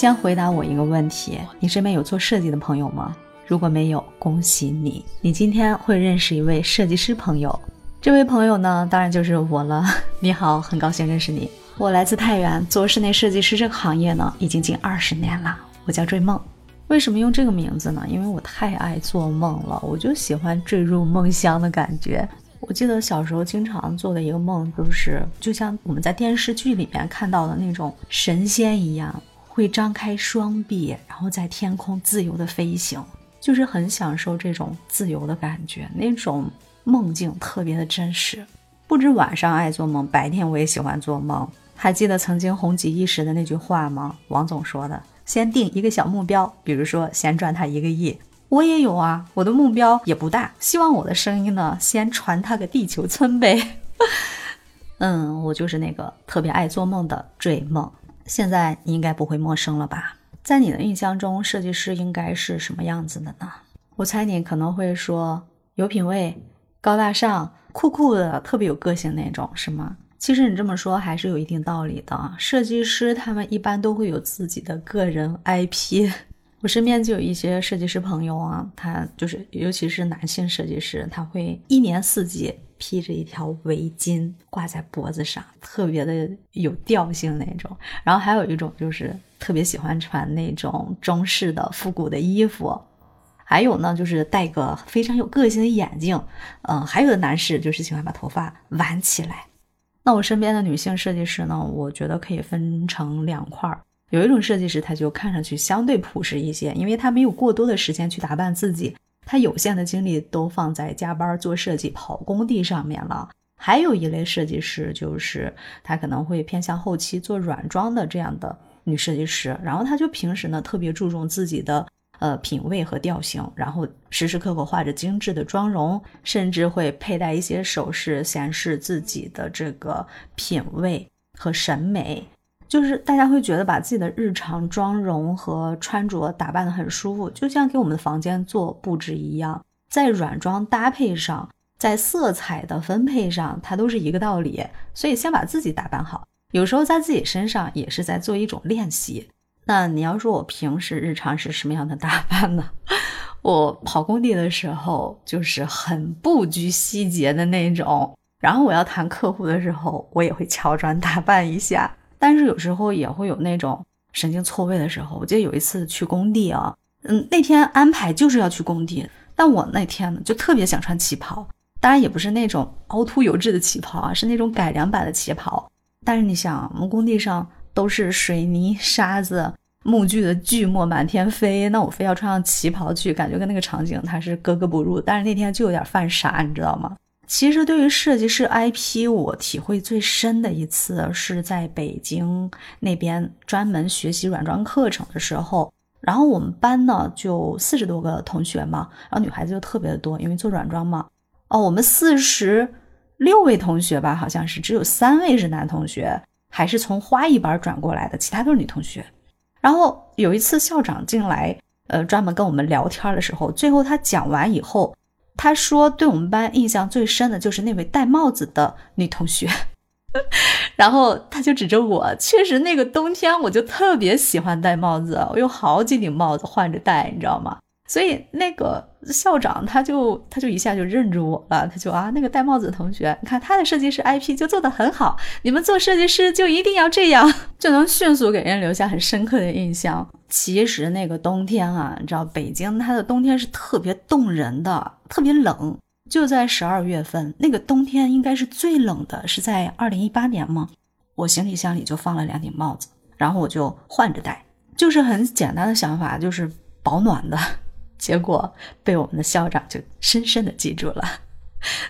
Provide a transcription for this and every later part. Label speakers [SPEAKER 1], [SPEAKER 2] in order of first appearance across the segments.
[SPEAKER 1] 先回答我一个问题：你身边有做设计的朋友吗？如果没有，恭喜你，你今天会认识一位设计师朋友。这位朋友呢，当然就是我了。你好，很高兴认识你。我来自太原，做室内设计师这个行业呢，已经近二十年了。我叫追梦，为什么用这个名字呢？因为我太爱做梦了，我就喜欢坠入梦乡的感觉。我记得小时候经常做的一个梦，就是就像我们在电视剧里面看到的那种神仙一样，会张开双臂，然后在天空自由的飞行，就是很享受这种自由的感觉，那种梦境特别的真实。不止晚上爱做梦，白天我也喜欢做梦。还记得曾经红极一时的那句话吗？王总说的：“先定一个小目标，比如说先赚他一个亿。”我也有啊，我的目标也不大，希望我的声音呢先传他个地球村呗。嗯，我就是那个特别爱做梦的追梦。现在你应该不会陌生了吧？在你的印象中，设计师应该是什么样子的呢？我猜你可能会说有品位、高大上、酷酷的，特别有个性那种，是吗？其实你这么说还是有一定道理的。设计师他们一般都会有自己的个人 IP。我身边就有一些设计师朋友啊，他就是尤其是男性设计师，他会一年四季披着一条围巾挂在脖子上，特别的有调性那种。然后还有一种就是特别喜欢穿那种中式的复古的衣服。还有呢，就是戴个非常有个性的眼镜。嗯，还有的男士就是喜欢把头发挽起来。那我身边的女性设计师呢？我觉得可以分成两块儿。有一种设计师，他就看上去相对朴实一些，因为他没有过多的时间去打扮自己，他有限的精力都放在加班做设计、跑工地上面了。还有一类设计师，就是他可能会偏向后期做软装的这样的女设计师，然后他就平时呢特别注重自己的。呃，品味和调性，然后时时刻刻画着精致的妆容，甚至会佩戴一些首饰，显示自己的这个品味和审美。就是大家会觉得把自己的日常妆容和穿着打扮的很舒服，就像给我们的房间做布置一样。在软装搭配上，在色彩的分配上，它都是一个道理。所以先把自己打扮好，有时候在自己身上也是在做一种练习。那你要说我平时日常是什么样的打扮呢？我跑工地的时候就是很不拘细节的那种，然后我要谈客户的时候，我也会乔装打扮一下。但是有时候也会有那种神经错位的时候。我记得有一次去工地啊，嗯，那天安排就是要去工地，但我那天呢就特别想穿旗袍，当然也不是那种凹凸有致的旗袍啊，是那种改良版的旗袍。但是你想，我们工地上都是水泥沙子。木具的锯末满天飞，那我非要穿上旗袍去，感觉跟那个场景它是格格不入。但是那天就有点犯傻，你知道吗？其实对于设计师 IP，我体会最深的一次是在北京那边专门学习软装课程的时候。然后我们班呢就四十多个同学嘛，然后女孩子就特别的多，因为做软装嘛。哦，我们四十六位同学吧，好像是只有三位是男同学，还是从花艺班转过来的，其他都是女同学。然后有一次校长进来，呃，专门跟我们聊天的时候，最后他讲完以后，他说对我们班印象最深的就是那位戴帽子的女同学，然后他就指着我，确实那个冬天我就特别喜欢戴帽子，我有好几顶帽子换着戴，你知道吗？所以那个校长他就他就一下就认住我了，他就啊那个戴帽子的同学，你看他的设计师 IP 就做得很好，你们做设计师就一定要这样，就能迅速给人留下很深刻的印象。其实那个冬天啊，你知道北京它的冬天是特别冻人的，特别冷。就在十二月份那个冬天应该是最冷的，是在二零一八年吗？我行李箱里就放了两顶帽子，然后我就换着戴，就是很简单的想法，就是保暖的。结果被我们的校长就深深的记住了，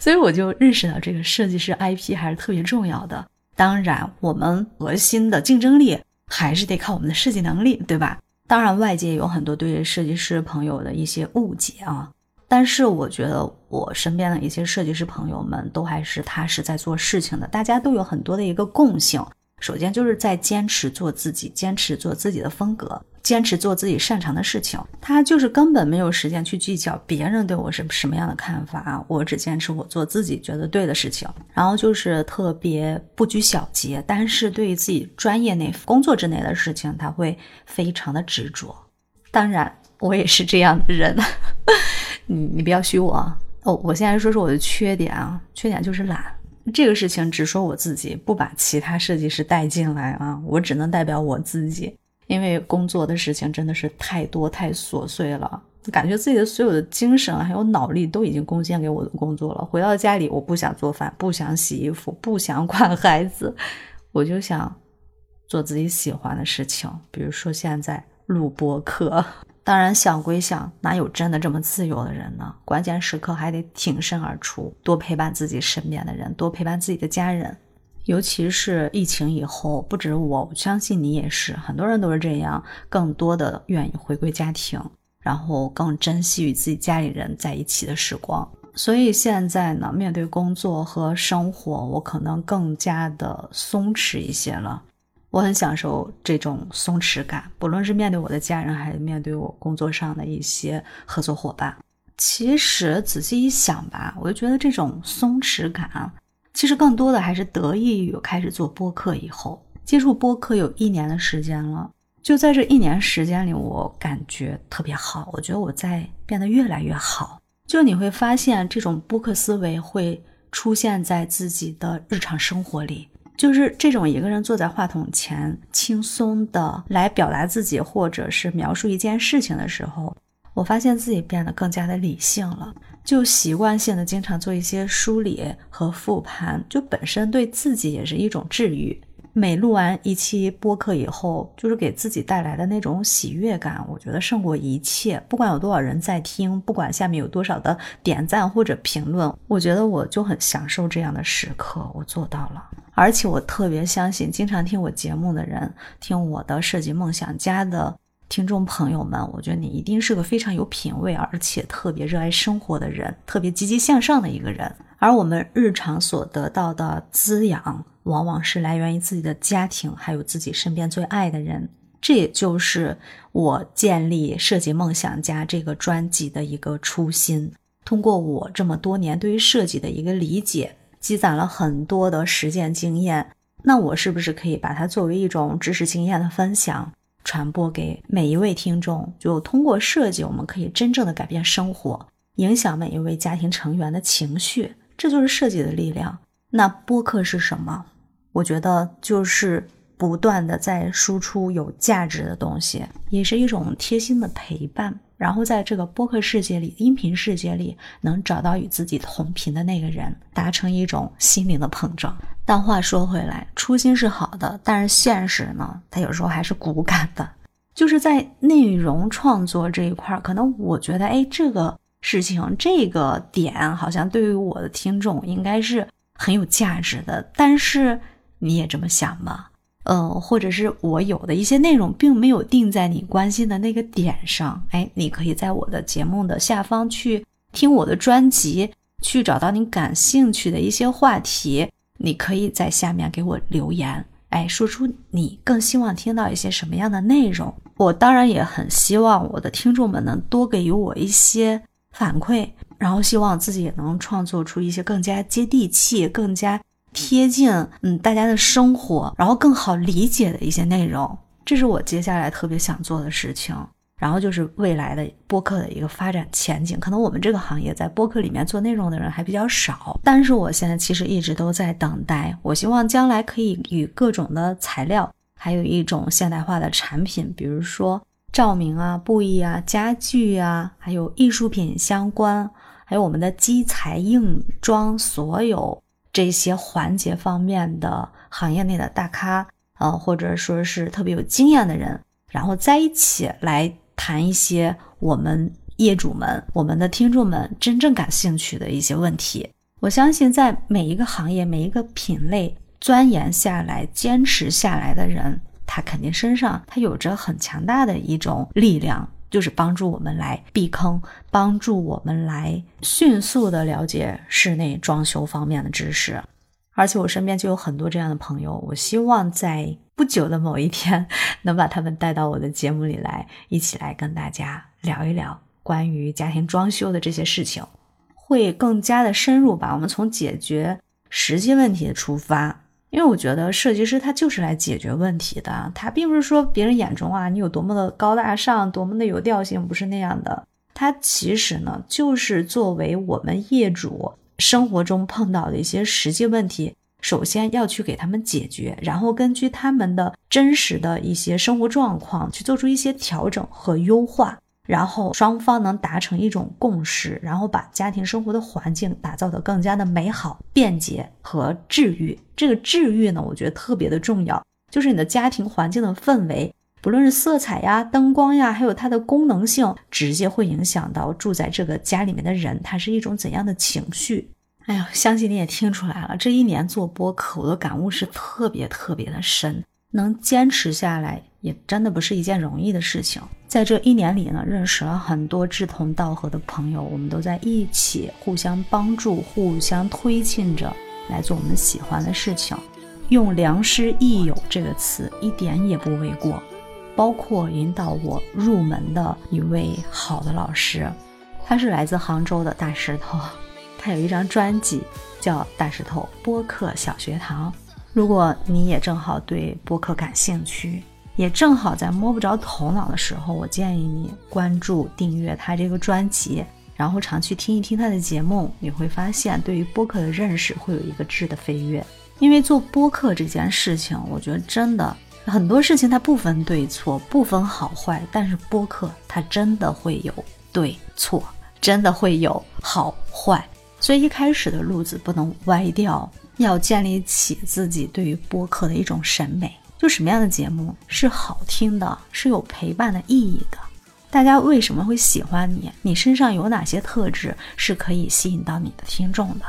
[SPEAKER 1] 所以我就认识到这个设计师 IP 还是特别重要的。当然，我们核心的竞争力还是得靠我们的设计能力，对吧？当然，外界有很多对设计师朋友的一些误解啊，但是我觉得我身边的一些设计师朋友们都还是踏实在做事情的，大家都有很多的一个共性，首先就是在坚持做自己，坚持做自己的风格，坚持做自己擅长的事情。他就是根本没有时间去计较别人对我是什么样的看法，我只坚持我做自己觉得对的事情。然后就是特别不拘小节，但是对于自己专业内工作之内的事情，他会非常的执着。当然，我也是这样的人，你你不要虚我哦。我现在说说我的缺点啊，缺点就是懒。这个事情只说我自己，不把其他设计师带进来啊！我只能代表我自己，因为工作的事情真的是太多太琐碎了，感觉自己的所有的精神还有脑力都已经贡献给我的工作了。回到家里，我不想做饭，不想洗衣服，不想管孩子，我就想做自己喜欢的事情，比如说现在录播课。当然想归想，哪有真的这么自由的人呢？关键时刻还得挺身而出，多陪伴自己身边的人，多陪伴自己的家人。尤其是疫情以后，不止我，我相信你也是，很多人都是这样，更多的愿意回归家庭，然后更珍惜与自己家里人在一起的时光。所以现在呢，面对工作和生活，我可能更加的松弛一些了。我很享受这种松弛感，不论是面对我的家人，还是面对我工作上的一些合作伙伴。其实仔细一想吧，我就觉得这种松弛感，其实更多的还是得益于我开始做播客以后，接触播客有一年的时间了。就在这一年时间里，我感觉特别好，我觉得我在变得越来越好。就你会发现，这种播客思维会出现在自己的日常生活里。就是这种一个人坐在话筒前，轻松的来表达自己，或者是描述一件事情的时候，我发现自己变得更加的理性了。就习惯性的经常做一些梳理和复盘，就本身对自己也是一种治愈。每录完一期播客以后，就是给自己带来的那种喜悦感，我觉得胜过一切。不管有多少人在听，不管下面有多少的点赞或者评论，我觉得我就很享受这样的时刻。我做到了，而且我特别相信，经常听我节目的人，听我的设计梦想家的听众朋友们，我觉得你一定是个非常有品位，而且特别热爱生活的人，特别积极向上的一个人。而我们日常所得到的滋养。往往是来源于自己的家庭，还有自己身边最爱的人。这也就是我建立《设计梦想家》这个专辑的一个初心。通过我这么多年对于设计的一个理解，积攒了很多的实践经验。那我是不是可以把它作为一种知识经验的分享，传播给每一位听众？就通过设计，我们可以真正的改变生活，影响每一位家庭成员的情绪。这就是设计的力量。那播客是什么？我觉得就是不断的在输出有价值的东西，也是一种贴心的陪伴。然后在这个播客世界里、音频世界里，能找到与自己同频的那个人，达成一种心灵的碰撞。但话说回来，初心是好的，但是现实呢，它有时候还是骨感的。就是在内容创作这一块，可能我觉得，哎，这个事情这个点，好像对于我的听众应该是很有价值的，但是。你也这么想吗？嗯，或者是我有的一些内容并没有定在你关心的那个点上，哎，你可以在我的节目的下方去听我的专辑，去找到你感兴趣的一些话题，你可以在下面给我留言，哎，说出你更希望听到一些什么样的内容。我当然也很希望我的听众们能多给予我一些反馈，然后希望自己也能创作出一些更加接地气、更加。贴近嗯大家的生活，然后更好理解的一些内容，这是我接下来特别想做的事情。然后就是未来的播客的一个发展前景。可能我们这个行业在播客里面做内容的人还比较少，但是我现在其实一直都在等待。我希望将来可以与各种的材料，还有一种现代化的产品，比如说照明啊、布艺啊、家具啊，还有艺术品相关，还有我们的基材硬装，所有。这些环节方面的行业内的大咖，呃，或者说是特别有经验的人，然后在一起来谈一些我们业主们、我们的听众们真正感兴趣的一些问题。我相信，在每一个行业、每一个品类钻研下来、坚持下来的人，他肯定身上他有着很强大的一种力量。就是帮助我们来避坑，帮助我们来迅速的了解室内装修方面的知识。而且我身边就有很多这样的朋友，我希望在不久的某一天能把他们带到我的节目里来，一起来跟大家聊一聊关于家庭装修的这些事情，会更加的深入吧。我们从解决实际问题的出发，因为我觉得设计师他就是来解决问题的，他并不是说别人眼中啊你有多么的高大上，多么的有调性，不是那样的。他其实呢，就是作为我们业主。生活中碰到的一些实际问题，首先要去给他们解决，然后根据他们的真实的一些生活状况去做出一些调整和优化，然后双方能达成一种共识，然后把家庭生活的环境打造得更加的美好、便捷和治愈。这个治愈呢，我觉得特别的重要，就是你的家庭环境的氛围，不论是色彩呀、灯光呀，还有它的功能性，直接会影响到住在这个家里面的人，他是一种怎样的情绪。哎呀，相信你也听出来了，这一年做播客，我的感悟是特别特别的深。能坚持下来，也真的不是一件容易的事情。在这一年里呢，认识了很多志同道合的朋友，我们都在一起互相帮助、互相推进着来做我们喜欢的事情。用“良师益友”这个词一点也不为过。包括引导我入门的一位好的老师，他是来自杭州的大石头。他有一张专辑叫《大石头播客小学堂》，如果你也正好对播客感兴趣，也正好在摸不着头脑的时候，我建议你关注订阅他这个专辑，然后常去听一听他的节目，你会发现对于播客的认识会有一个质的飞跃。因为做播客这件事情，我觉得真的很多事情它不分对错，不分好坏，但是播客它真的会有对错，真的会有好坏。所以一开始的路子不能歪掉，要建立起自己对于播客的一种审美，就什么样的节目是好听的，是有陪伴的意义的，大家为什么会喜欢你？你身上有哪些特质是可以吸引到你的听众的？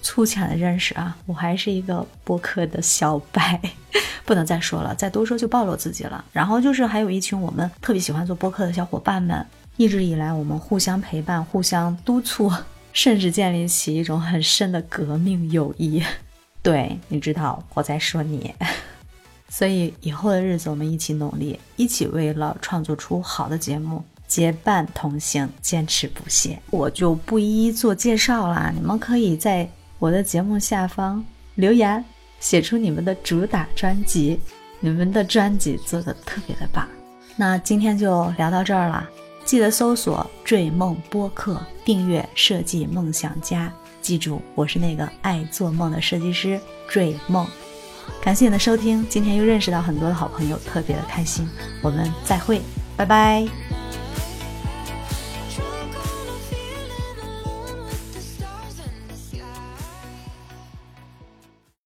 [SPEAKER 1] 粗浅的认识啊，我还是一个播客的小白，不能再说了，再多说就暴露自己了。然后就是还有一群我们特别喜欢做播客的小伙伴们，一直以来我们互相陪伴，互相督促。甚至建立起一种很深的革命友谊，对，你知道我在说你，所以以后的日子我们一起努力，一起为了创作出好的节目结伴同行，坚持不懈。我就不一一做介绍啦，你们可以在我的节目下方留言，写出你们的主打专辑，你们的专辑做的特别的棒。那今天就聊到这儿了。记得搜索“追梦播客”，订阅“设计梦想家”。记住，我是那个爱做梦的设计师追梦。感谢你的收听，今天又认识到很多的好朋友，特别的开心。我们再会，拜拜。